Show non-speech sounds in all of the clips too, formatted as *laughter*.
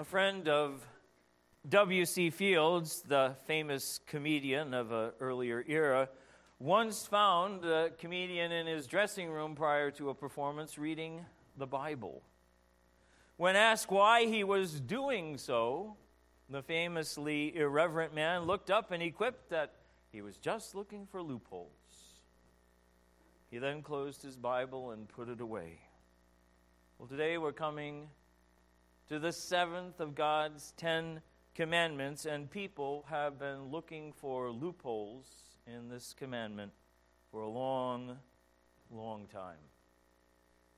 A friend of W.C. Fields, the famous comedian of an earlier era, once found a comedian in his dressing room prior to a performance reading the Bible. When asked why he was doing so, the famously irreverent man looked up and he quipped that he was just looking for loopholes. He then closed his Bible and put it away. Well, today we're coming to the seventh of God's ten commandments, and people have been looking for loopholes in this commandment for a long, long time.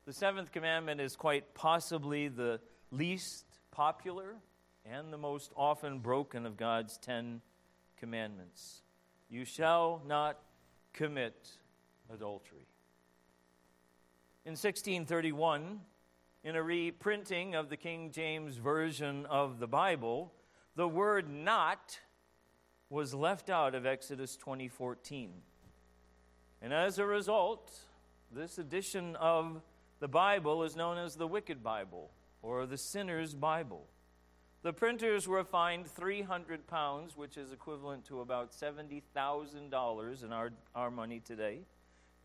The seventh commandment is quite possibly the least popular and the most often broken of God's ten commandments. You shall not commit adultery. In 1631, in a reprinting of the King James Version of the Bible, the word not was left out of Exodus 2014. And as a result, this edition of the Bible is known as the Wicked Bible or the Sinner's Bible. The printers were fined 300 pounds, which is equivalent to about $70,000 in our, our money today,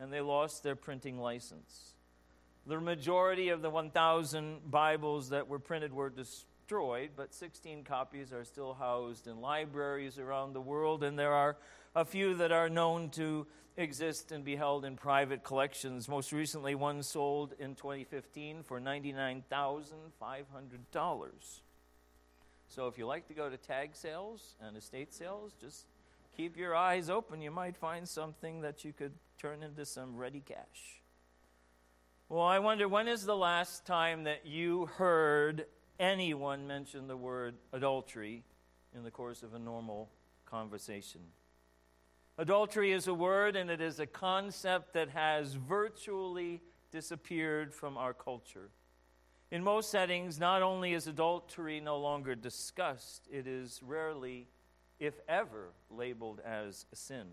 and they lost their printing license. The majority of the 1,000 Bibles that were printed were destroyed, but 16 copies are still housed in libraries around the world, and there are a few that are known to exist and be held in private collections. Most recently, one sold in 2015 for $99,500. So if you like to go to tag sales and estate sales, just keep your eyes open. You might find something that you could turn into some ready cash. Well, I wonder when is the last time that you heard anyone mention the word adultery in the course of a normal conversation? Adultery is a word and it is a concept that has virtually disappeared from our culture. In most settings, not only is adultery no longer discussed, it is rarely, if ever, labeled as a sin.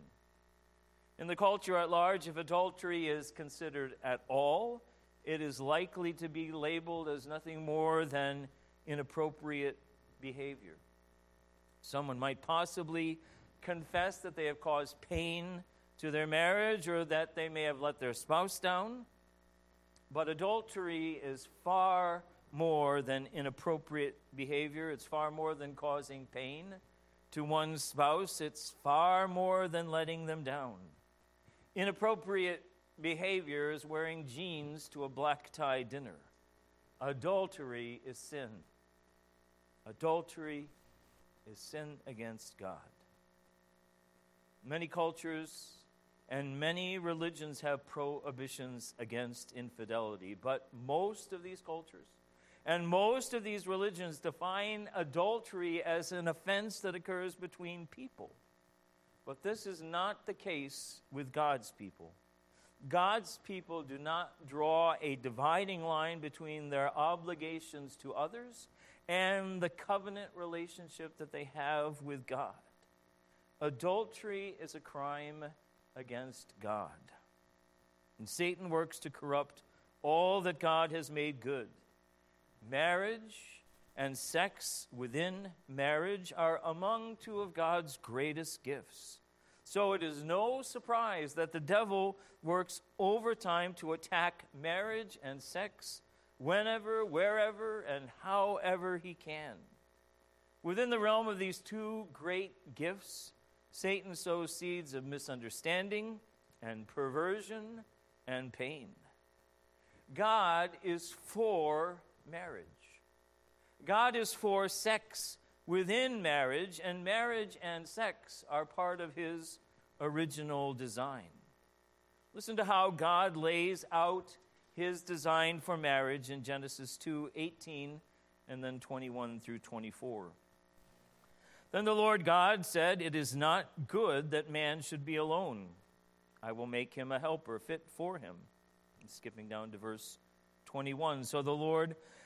In the culture at large, if adultery is considered at all, it is likely to be labeled as nothing more than inappropriate behavior. Someone might possibly confess that they have caused pain to their marriage or that they may have let their spouse down. But adultery is far more than inappropriate behavior, it's far more than causing pain to one's spouse, it's far more than letting them down. Inappropriate behavior is wearing jeans to a black tie dinner. Adultery is sin. Adultery is sin against God. Many cultures and many religions have prohibitions against infidelity, but most of these cultures and most of these religions define adultery as an offense that occurs between people. But this is not the case with God's people. God's people do not draw a dividing line between their obligations to others and the covenant relationship that they have with God. Adultery is a crime against God. And Satan works to corrupt all that God has made good. Marriage and sex within marriage are among two of God's greatest gifts. So it is no surprise that the devil works overtime to attack marriage and sex whenever, wherever, and however he can. Within the realm of these two great gifts, Satan sows seeds of misunderstanding and perversion and pain. God is for marriage. God is for sex within marriage, and marriage and sex are part of his original design. Listen to how God lays out his design for marriage in Genesis 2 18 and then 21 through 24. Then the Lord God said, It is not good that man should be alone. I will make him a helper fit for him. Skipping down to verse 21. So the Lord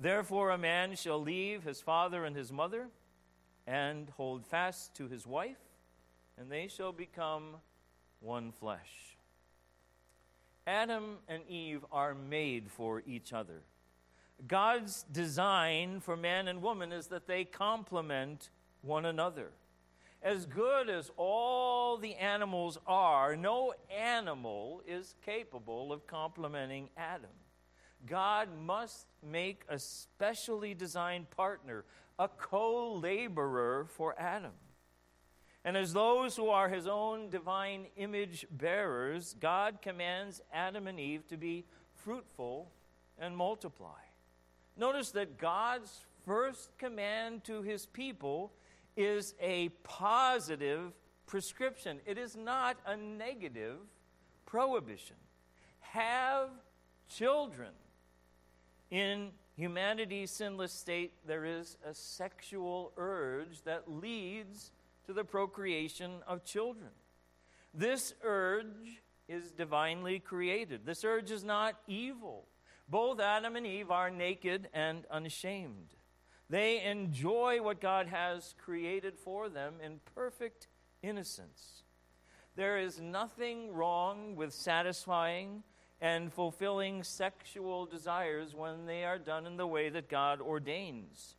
Therefore, a man shall leave his father and his mother, and hold fast to his wife, and they shall become one flesh. Adam and Eve are made for each other. God's design for man and woman is that they complement one another. As good as all the animals are, no animal is capable of complementing Adam. God must make a specially designed partner, a co laborer for Adam. And as those who are his own divine image bearers, God commands Adam and Eve to be fruitful and multiply. Notice that God's first command to his people is a positive prescription, it is not a negative prohibition. Have children. In humanity's sinless state, there is a sexual urge that leads to the procreation of children. This urge is divinely created. This urge is not evil. Both Adam and Eve are naked and unashamed. They enjoy what God has created for them in perfect innocence. There is nothing wrong with satisfying and fulfilling sexual desires when they are done in the way that God ordains.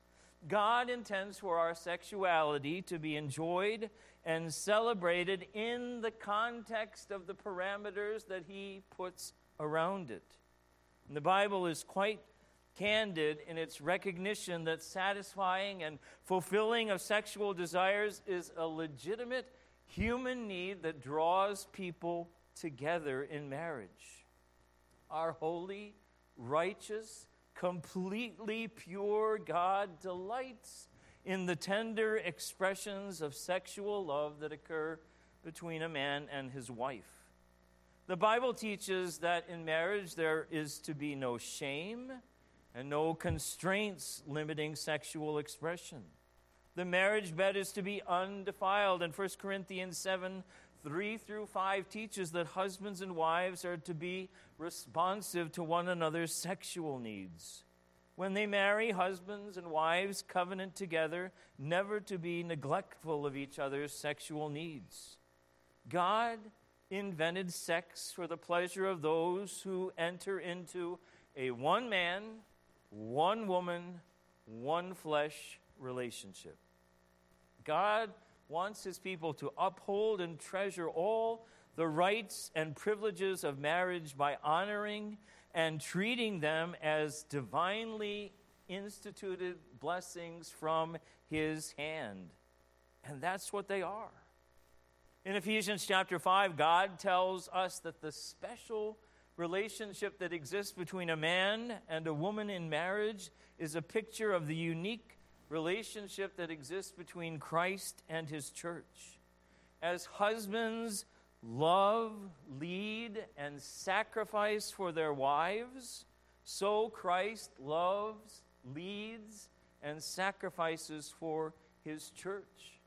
God intends for our sexuality to be enjoyed and celebrated in the context of the parameters that He puts around it. And the Bible is quite candid in its recognition that satisfying and fulfilling of sexual desires is a legitimate human need that draws people together in marriage. Our holy, righteous, completely pure God delights in the tender expressions of sexual love that occur between a man and his wife. The Bible teaches that in marriage there is to be no shame and no constraints limiting sexual expression. The marriage bed is to be undefiled, and 1 Corinthians 7 3 through 5 teaches that husbands and wives are to be responsive to one another's sexual needs. When they marry, husbands and wives covenant together never to be neglectful of each other's sexual needs. God invented sex for the pleasure of those who enter into a one man, one woman, one flesh relationship. God wants his people to uphold and treasure all the rights and privileges of marriage by honoring and treating them as divinely instituted blessings from his hand. And that's what they are. In Ephesians chapter 5, God tells us that the special relationship that exists between a man and a woman in marriage is a picture of the unique relationship that exists between Christ and his church. As husbands love, lead, and sacrifice for their wives, so Christ loves, leads, and sacrifices for his church.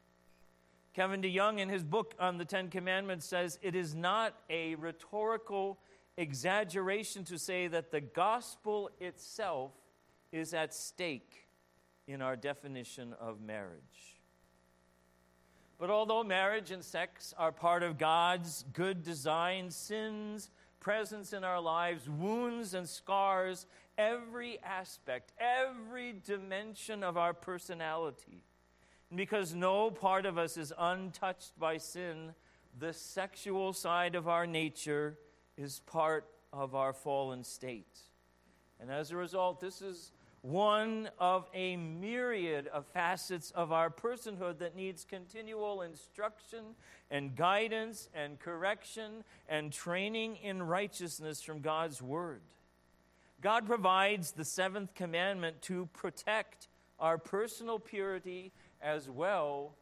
Kevin DeYoung, in his book on the Ten Commandments, says it is not a rhetorical exaggeration to say that the gospel itself is at stake in our definition of marriage. But although marriage and sex are part of God's good design, sins, presence in our lives, wounds and scars, every aspect, every dimension of our personality, because no part of us is untouched by sin, the sexual side of our nature is part of our fallen state. And as a result, this is one of a myriad of facets of our personhood that needs continual instruction and guidance and correction and training in righteousness from God's Word. God provides the seventh commandment to protect our personal purity as well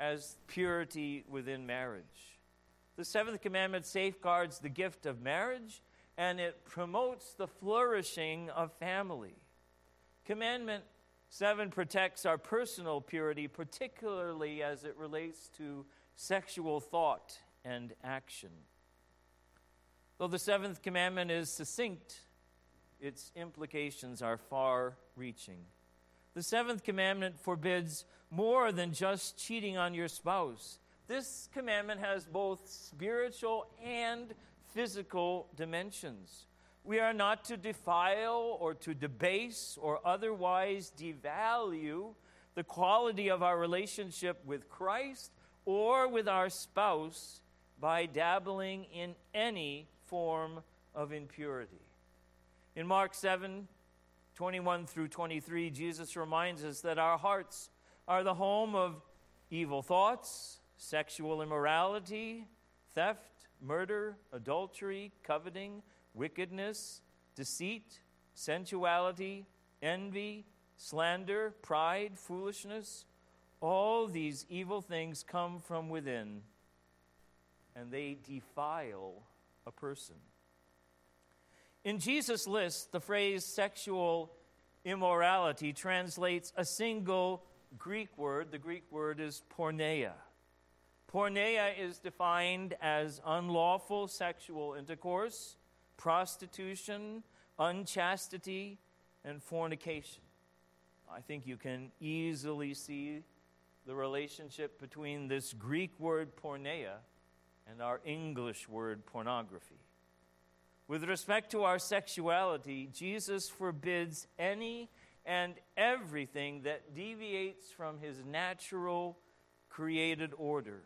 as purity within marriage. The seventh commandment safeguards the gift of marriage and it promotes the flourishing of family. Commandment Seven protects our personal purity, particularly as it relates to sexual thought and action. Though the seventh commandment is succinct, its implications are far reaching. The seventh commandment forbids more than just cheating on your spouse. This commandment has both spiritual and physical dimensions. We are not to defile or to debase or otherwise devalue the quality of our relationship with Christ or with our spouse by dabbling in any form of impurity. In Mark 7 21 through 23, Jesus reminds us that our hearts are the home of evil thoughts, sexual immorality, theft, murder, adultery, coveting wickedness, deceit, sensuality, envy, slander, pride, foolishness. All these evil things come from within, and they defile a person. In Jesus' list, the phrase sexual immorality translates a single Greek word. The Greek word is porneia. Porneia is defined as unlawful sexual intercourse prostitution, unchastity, and fornication. I think you can easily see the relationship between this Greek word porneia and our English word pornography. With respect to our sexuality, Jesus forbids any and everything that deviates from his natural created order.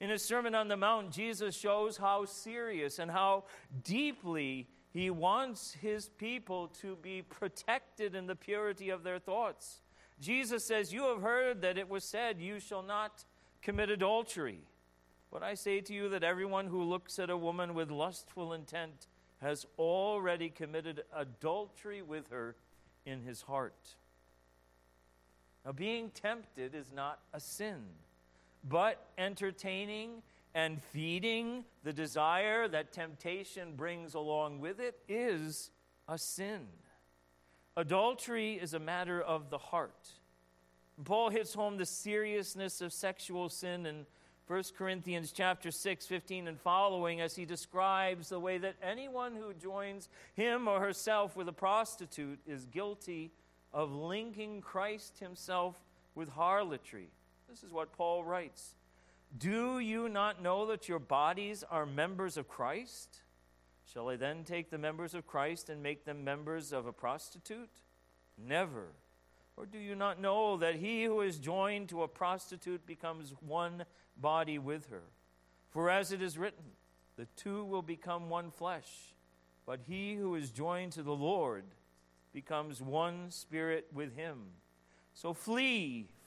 In his Sermon on the Mount, Jesus shows how serious and how deeply he wants his people to be protected in the purity of their thoughts. Jesus says, You have heard that it was said, You shall not commit adultery. But I say to you that everyone who looks at a woman with lustful intent has already committed adultery with her in his heart. Now, being tempted is not a sin but entertaining and feeding the desire that temptation brings along with it is a sin. Adultery is a matter of the heart. Paul hits home the seriousness of sexual sin in 1 Corinthians chapter 6, 15 and following as he describes the way that anyone who joins him or herself with a prostitute is guilty of linking Christ himself with harlotry. This is what Paul writes Do you not know that your bodies are members of Christ? Shall I then take the members of Christ and make them members of a prostitute? Never. Or do you not know that he who is joined to a prostitute becomes one body with her? For as it is written, the two will become one flesh. But he who is joined to the Lord becomes one spirit with him. So flee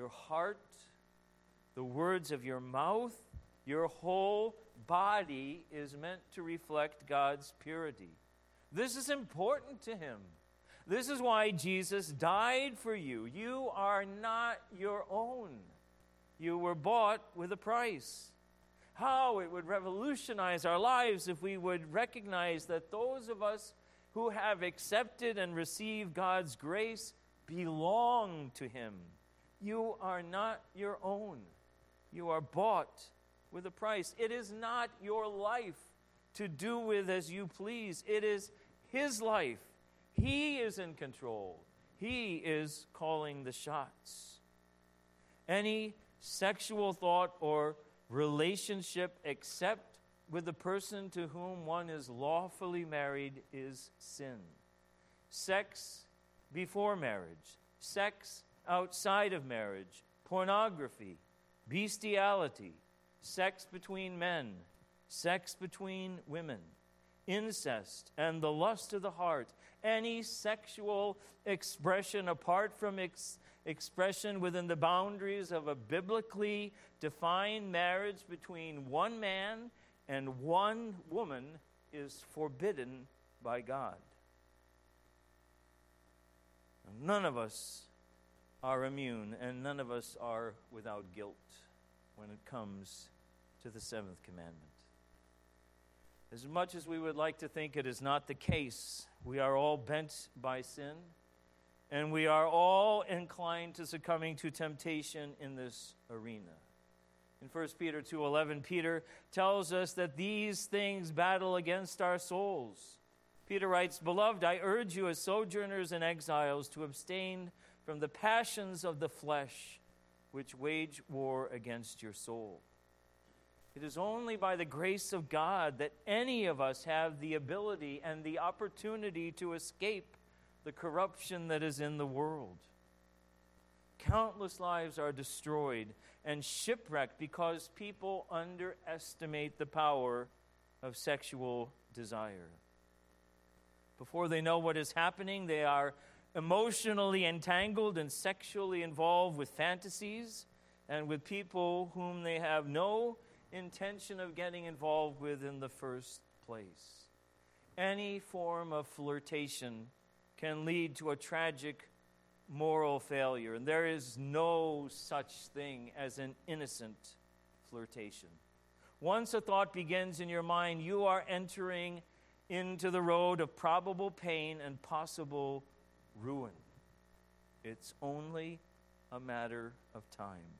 your heart, the words of your mouth, your whole body is meant to reflect God's purity. This is important to him. This is why Jesus died for you. You are not your own. You were bought with a price. How it would revolutionize our lives if we would recognize that those of us who have accepted and received God's grace belong to Him. You are not your own. You are bought with a price. It is not your life to do with as you please, it is His life. He is in control, He is calling the shots. Any sexual thought or relationship except with the person to whom one is lawfully married is sin. Sex before marriage, sex outside of marriage, pornography, bestiality, sex between men, sex between women, incest, and the lust of the heart, any sexual expression apart from ex- expression within the boundaries of a biblically defined marriage between one man and one woman is forbidden by God. None of us are immune, and none of us are without guilt when it comes to the seventh commandment. As much as we would like to think it is not the case, we are all bent by sin, and we are all inclined to succumbing to temptation in this arena. In 1 Peter 2:11, Peter tells us that these things battle against our souls. Peter writes, "Beloved, I urge you as sojourners and exiles to abstain from the passions of the flesh which wage war against your soul." It is only by the grace of God that any of us have the ability and the opportunity to escape the corruption that is in the world. Countless lives are destroyed and shipwrecked because people underestimate the power of sexual desire. Before they know what is happening, they are emotionally entangled and sexually involved with fantasies and with people whom they have no intention of getting involved with in the first place. Any form of flirtation can lead to a tragic moral failure, and there is no such thing as an innocent flirtation. Once a thought begins in your mind, you are entering into the road of probable pain and possible ruin. It's only a matter of time.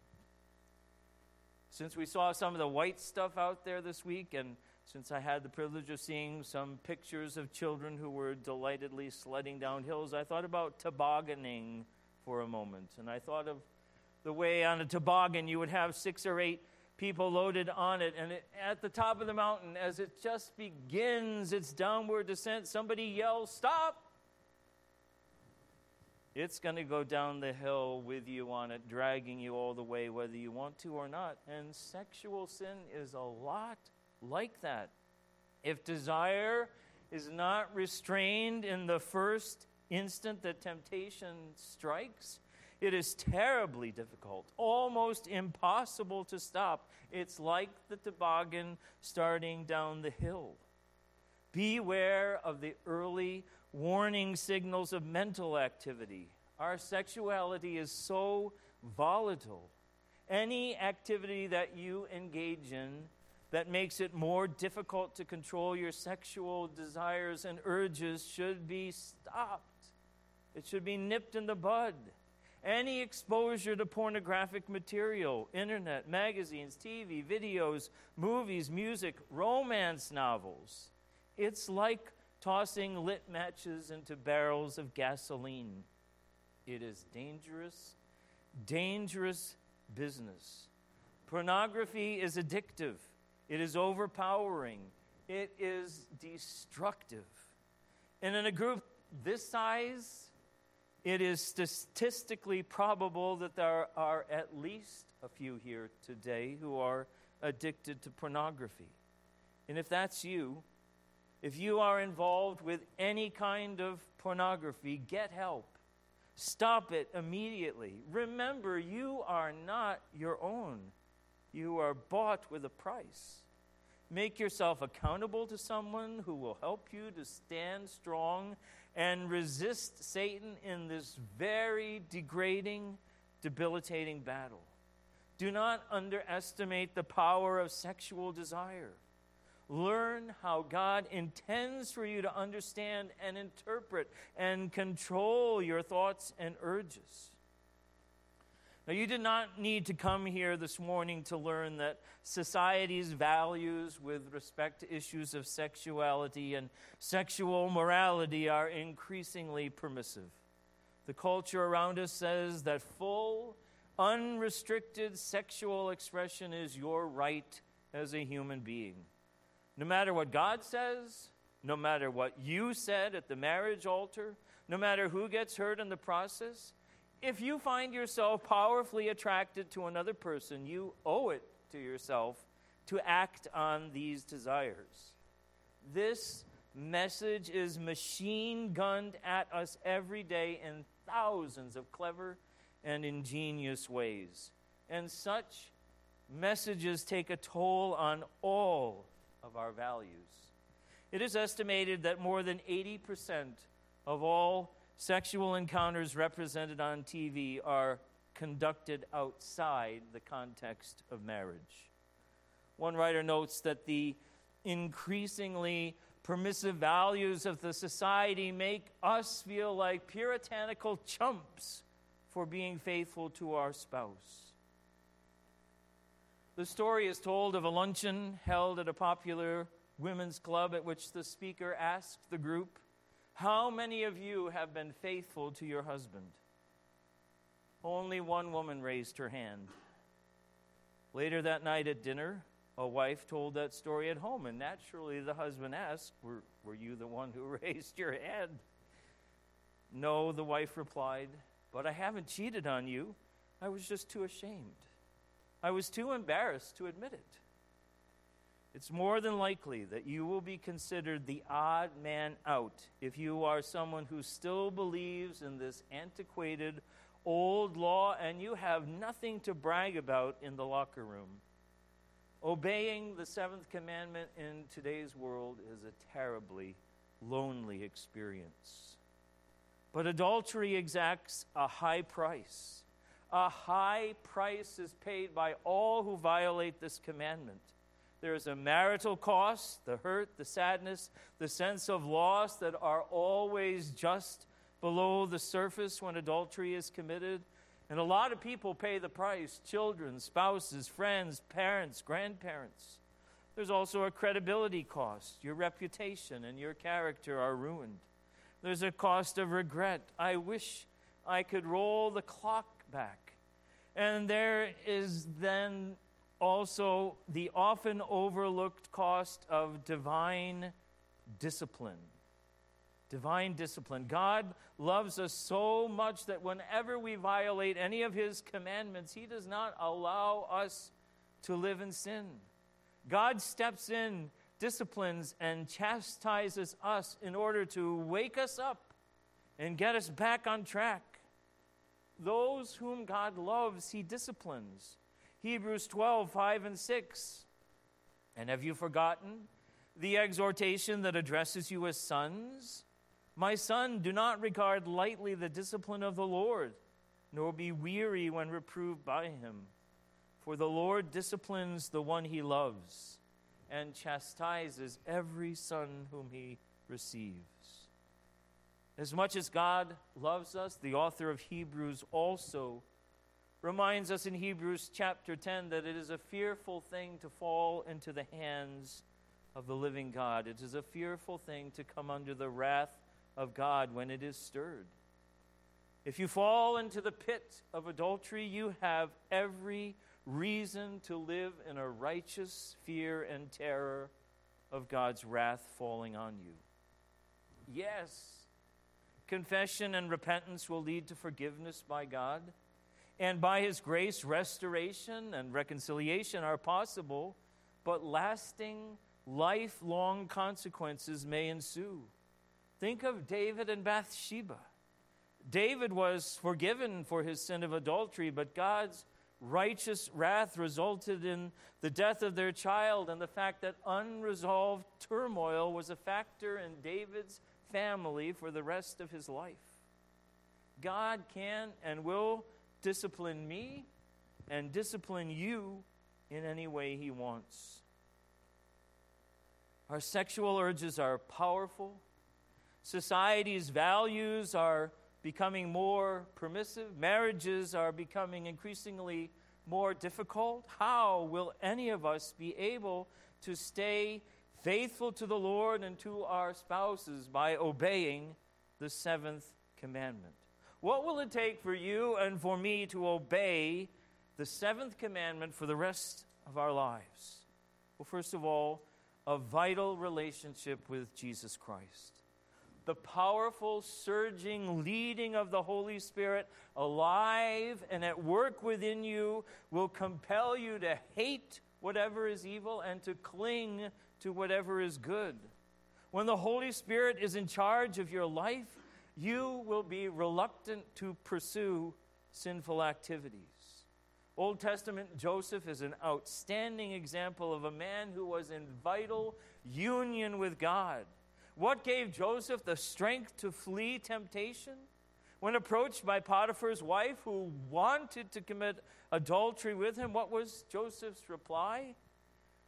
Since we saw some of the white stuff out there this week, and since I had the privilege of seeing some pictures of children who were delightedly sledding down hills, I thought about tobogganing for a moment. And I thought of the way on a toboggan you would have six or eight people loaded on it, and it, at the top of the mountain, as it just begins its downward descent, somebody yells, Stop! It's going to go down the hill with you on it, dragging you all the way, whether you want to or not. And sexual sin is a lot like that. If desire is not restrained in the first instant that temptation strikes, it is terribly difficult, almost impossible to stop. It's like the toboggan starting down the hill. Beware of the early warning signals of mental activity. Our sexuality is so volatile. Any activity that you engage in that makes it more difficult to control your sexual desires and urges should be stopped. It should be nipped in the bud. Any exposure to pornographic material, internet, magazines, TV, videos, movies, music, romance novels, it's like tossing lit matches into barrels of gasoline. It is dangerous, dangerous business. Pornography is addictive, it is overpowering, it is destructive. And in a group this size, it is statistically probable that there are at least a few here today who are addicted to pornography. And if that's you, if you are involved with any kind of pornography, get help. Stop it immediately. Remember, you are not your own, you are bought with a price. Make yourself accountable to someone who will help you to stand strong and resist Satan in this very degrading, debilitating battle. Do not underestimate the power of sexual desire. Learn how God intends for you to understand and interpret and control your thoughts and urges. Now, you did not need to come here this morning to learn that society's values with respect to issues of sexuality and sexual morality are increasingly permissive. The culture around us says that full, unrestricted sexual expression is your right as a human being. No matter what God says, no matter what you said at the marriage altar, no matter who gets hurt in the process, if you find yourself powerfully attracted to another person, you owe it to yourself to act on these desires. This message is machine gunned at us every day in thousands of clever and ingenious ways. And such messages take a toll on all of our values. It is estimated that more than 80% of all sexual encounters represented on TV are conducted outside the context of marriage. One writer notes that the increasingly permissive values of the society make us feel like puritanical chumps for being faithful to our spouse. The story is told of a luncheon held at a popular women's club at which the speaker asked the group, How many of you have been faithful to your husband? Only one woman raised her hand. Later that night at dinner, a wife told that story at home, and naturally the husband asked, Were, were you the one who *laughs* raised your hand? No, the wife replied, but I haven't cheated on you. I was just too ashamed. I was too embarrassed to admit it. It's more than likely that you will be considered the odd man out if you are someone who still believes in this antiquated old law and you have nothing to brag about in the locker room. Obeying the seventh commandment in today's world is a terribly lonely experience. But adultery exacts a high price. A high price is paid by all who violate this commandment. There is a marital cost, the hurt, the sadness, the sense of loss that are always just below the surface when adultery is committed. And a lot of people pay the price children, spouses, friends, parents, grandparents. There's also a credibility cost. Your reputation and your character are ruined. There's a cost of regret. I wish I could roll the clock back. And there is then also the often overlooked cost of divine discipline. Divine discipline. God loves us so much that whenever we violate any of His commandments, He does not allow us to live in sin. God steps in disciplines and chastises us in order to wake us up and get us back on track. Those whom God loves, He disciplines. Hebrews 12, 5 and 6. And have you forgotten the exhortation that addresses you as sons? My son, do not regard lightly the discipline of the Lord, nor be weary when reproved by him. For the Lord disciplines the one he loves and chastises every son whom he receives. As much as God loves us, the author of Hebrews also reminds us in Hebrews chapter 10 that it is a fearful thing to fall into the hands of the living God. It is a fearful thing to come under the wrath of God when it is stirred. If you fall into the pit of adultery, you have every reason to live in a righteous fear and terror of God's wrath falling on you. Yes, confession and repentance will lead to forgiveness by God, and by His grace, restoration and reconciliation are possible, but lasting, lifelong consequences may ensue. Think of David and Bathsheba. David was forgiven for his sin of adultery, but God's righteous wrath resulted in the death of their child and the fact that unresolved turmoil was a factor in David's family for the rest of his life. God can and will discipline me and discipline you in any way he wants. Our sexual urges are powerful. Society's values are becoming more permissive, marriages are becoming increasingly more difficult. How will any of us be able to stay faithful to the Lord and to our spouses by obeying the seventh commandment? What will it take for you and for me to obey the seventh commandment for the rest of our lives? Well, first of all, a vital relationship with Jesus Christ the powerful, surging leading of the Holy Spirit alive and at work within you will compel you to hate whatever is evil and to cling to whatever is good. when the Holy Spirit is in charge of your life, you will be reluctant to pursue sinful activities. Old Testament Joseph is an outstanding example of a man who was in vital union with God. What gave Joseph the strength to flee temptation? When approached by Potiphar's wife, who wanted to commit adultery with him, what was Joseph's reply?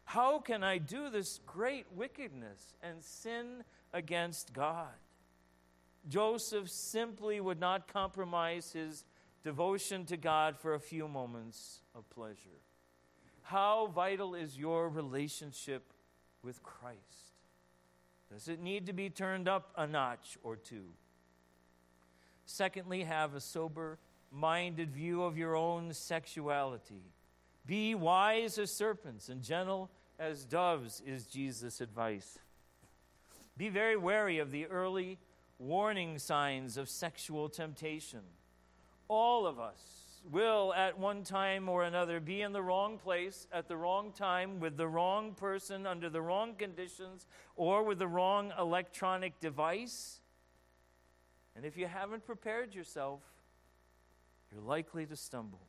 How can I do this great wickedness and sin against God? Joseph simply would not compromise his devotion to God for a few moments of pleasure. How vital is your relationship with Christ? Does it need to be turned up a notch or two? Secondly, have a sober minded view of your own sexuality. Be wise as serpents and gentle as doves, is Jesus' advice. Be very wary of the early warning signs of sexual temptation. All of us will, at one time or another, be in the wrong place at the wrong time with the wrong person under the wrong conditions or with the wrong electronic device. And if you haven't prepared yourself, you're likely to stumble.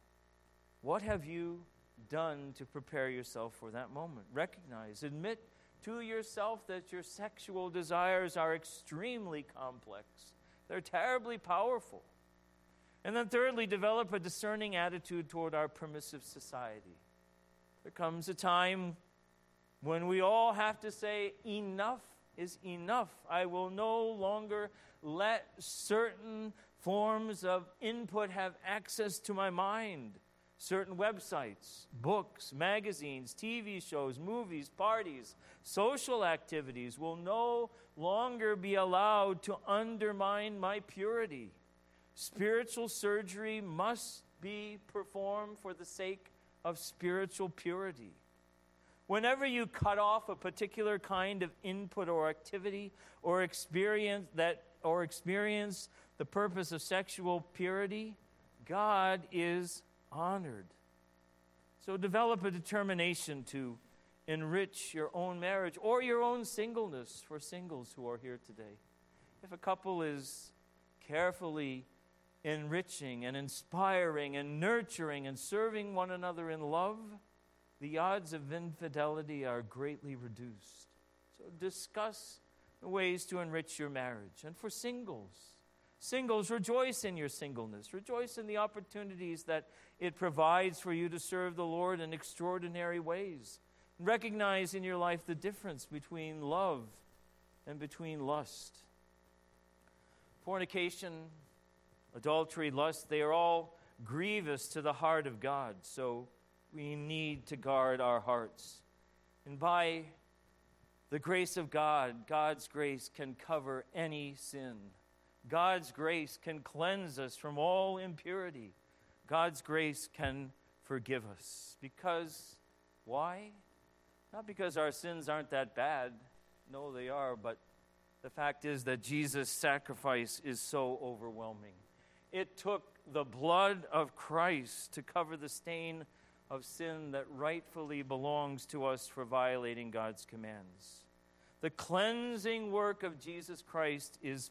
What have you done to prepare yourself for that moment? Recognize, admit to yourself that your sexual desires are extremely complex, they're terribly powerful. And then, thirdly, develop a discerning attitude toward our permissive society. There comes a time when we all have to say, enough is enough. I will no longer let certain forms of input have access to my mind. Certain websites, books, magazines, TV shows, movies, parties, social activities will no longer be allowed to undermine my purity. Spiritual surgery must be performed for the sake of spiritual purity. Whenever you cut off a particular kind of input or activity or experience that or experience the purpose of sexual purity, God is honored. So develop a determination to enrich your own marriage or your own singleness for singles who are here today. If a couple is carefully enriching and inspiring and nurturing and serving one another in love, the odds of infidelity are greatly reduced. So discuss ways to enrich your marriage. And for singles, singles, rejoice in your singleness. Rejoice in the opportunities that it provides for you to serve the Lord in extraordinary ways. Recognize in your life the difference between love and between lust. Fornication, adultery, lust, they are all grievous to the heart of God. So we need to guard our hearts. And by the grace of God, God's grace can cover any sin. God's grace can cleanse us from all impurity. God's grace can forgive us. Because, why? Not because our sins aren't that bad. No, they are, but the fact is that Jesus' sacrifice is so overwhelming. It took the blood of Christ to cover the stain of sin that rightfully belongs to us for violating God's commands. The cleansing work of Jesus Christ is